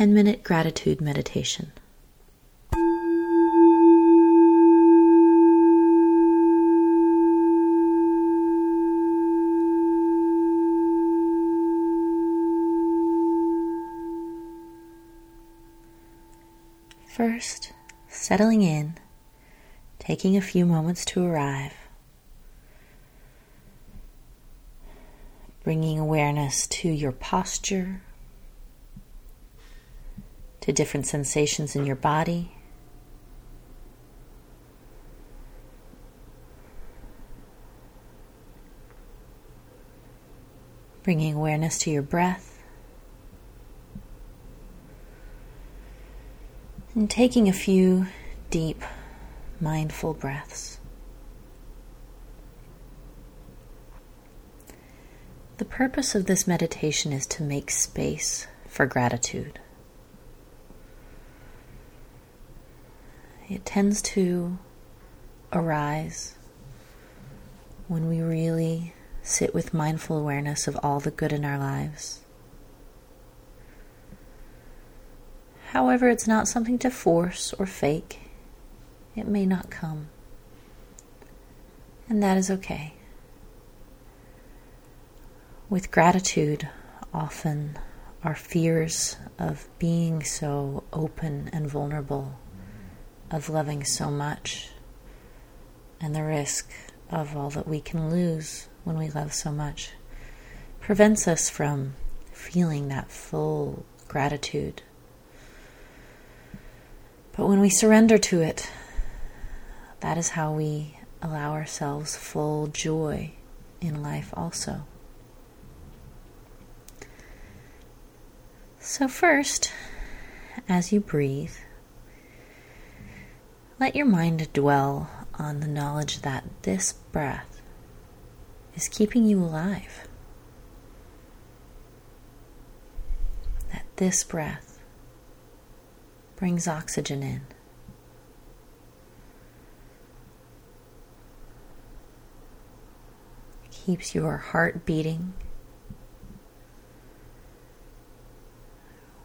10 minute gratitude meditation. First, settling in, taking a few moments to arrive, bringing awareness to your posture, to different sensations in your body. Bringing awareness to your breath. And taking a few deep, mindful breaths. The purpose of this meditation is to make space for gratitude. It tends to arise when we really sit with mindful awareness of all the good in our lives. However, it's not something to force or fake. It may not come. And that is okay. With gratitude, often our fears of being so open and vulnerable of loving so much and the risk of all that we can lose when we love so much prevents us from feeling that full gratitude. But when we surrender to it, that is how we allow ourselves full joy in life also. So, first, as you breathe, let your mind dwell on the knowledge that this breath is keeping you alive. That this breath brings oxygen in. Keeps your heart beating,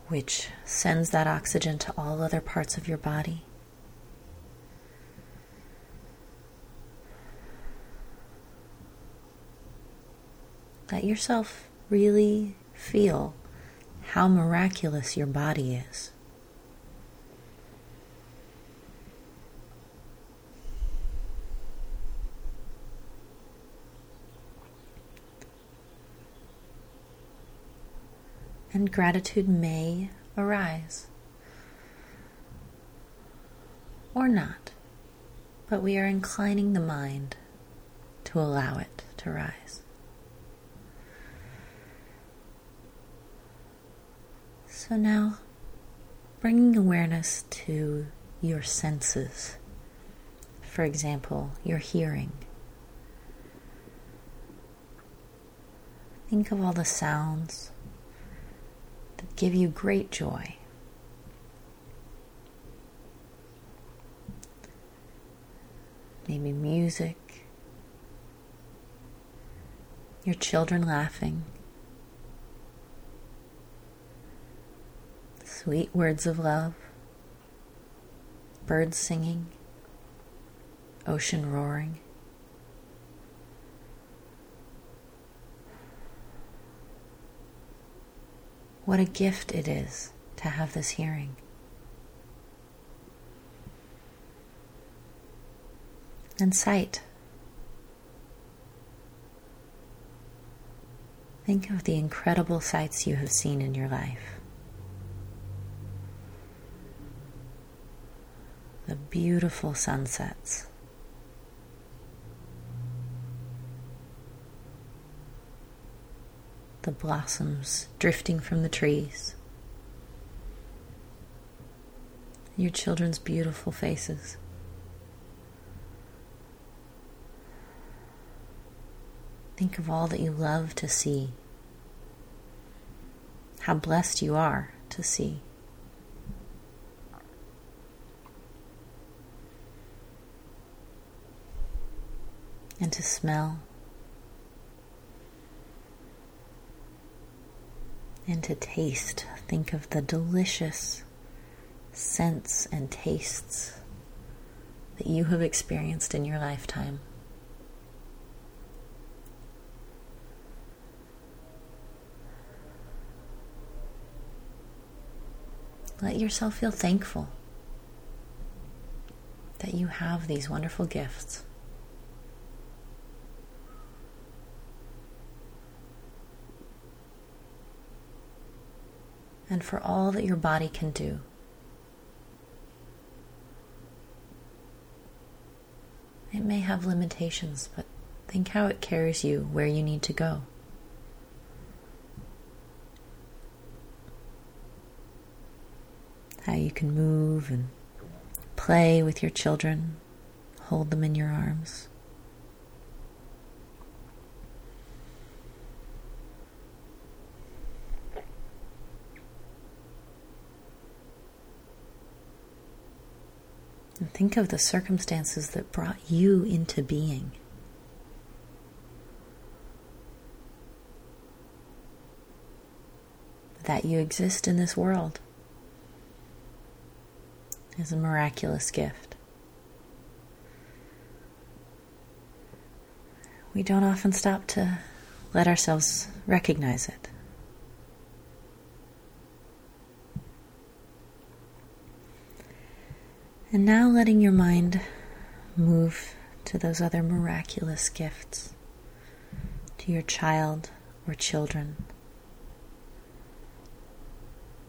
which sends that oxygen to all other parts of your body. Let yourself really feel how miraculous your body is. And gratitude may arise or not, but we are inclining the mind to allow it to rise. So now, bringing awareness to your senses. For example, your hearing. Think of all the sounds that give you great joy. Maybe music, your children laughing. Sweet words of love, birds singing, ocean roaring. What a gift it is to have this hearing. And sight. Think of the incredible sights you have seen in your life. The beautiful sunsets. The blossoms drifting from the trees. Your children's beautiful faces. Think of all that you love to see. How blessed you are to see. And to smell. and to taste. Think of the delicious scents and tastes that you have experienced in your lifetime. Let yourself feel thankful that you have these wonderful gifts. And for all that your body can do. It may have limitations, but think how it carries you where you need to go. How you can move and play with your children, hold them in your arms. And think of the circumstances that brought you into being. That you exist in this world is a miraculous gift. We don't often stop to let ourselves recognize it. And now letting your mind move to those other miraculous gifts, to your child or children.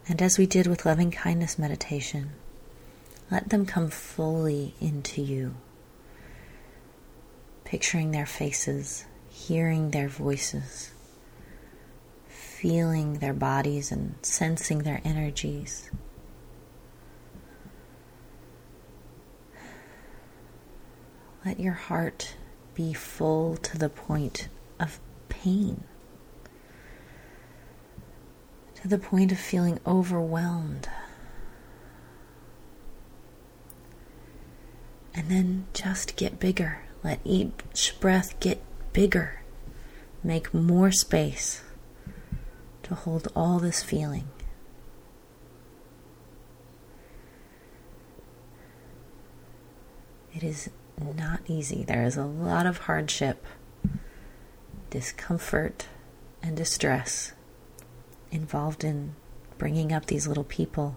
And as we did with loving kindness meditation, let them come fully into you, picturing their faces, hearing their voices, feeling their bodies, and sensing their energies. Let your heart be full to the point of pain, to the point of feeling overwhelmed. And then just get bigger. Let each breath get bigger. Make more space to hold all this feeling. It is not easy. There is a lot of hardship, discomfort, and distress involved in bringing up these little people.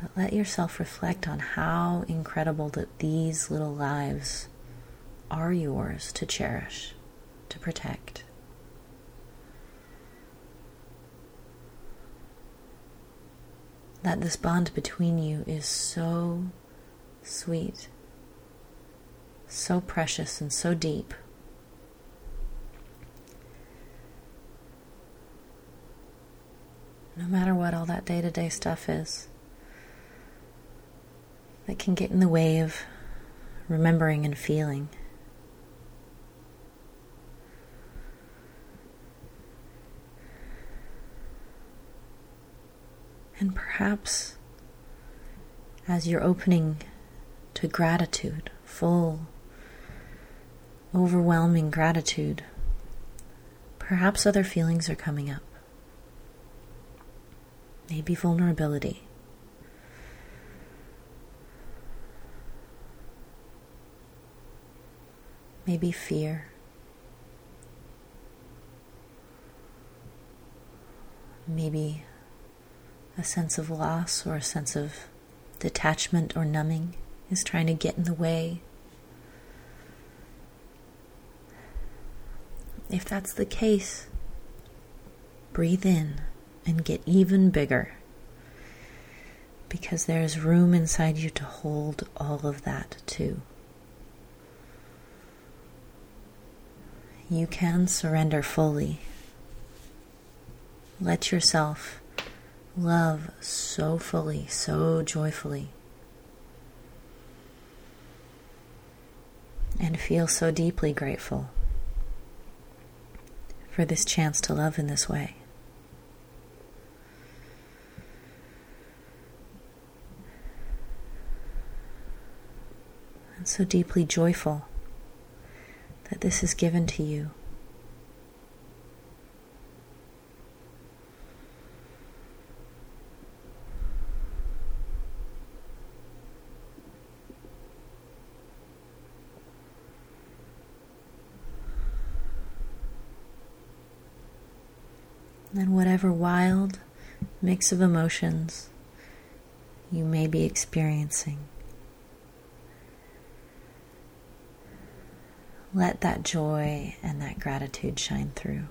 But let yourself reflect on how incredible that these little lives are yours to cherish, to protect. That this bond between you is so sweet, so precious, and so deep. No matter what all that day to day stuff is that can get in the way of remembering and feeling. And perhaps as you're opening to gratitude, full, overwhelming gratitude, perhaps other feelings are coming up. Maybe vulnerability. Maybe fear. Maybe a sense of loss or a sense of detachment or numbing is trying to get in the way. If that's the case, breathe in and get even bigger because there's room inside you to hold all of that too. You can surrender fully. Let yourself love so fully, so joyfully, and feel so deeply grateful for this chance to love in this way. And so deeply joyful that this is given to you And whatever wild mix of emotions you may be experiencing, let that joy and that gratitude shine through.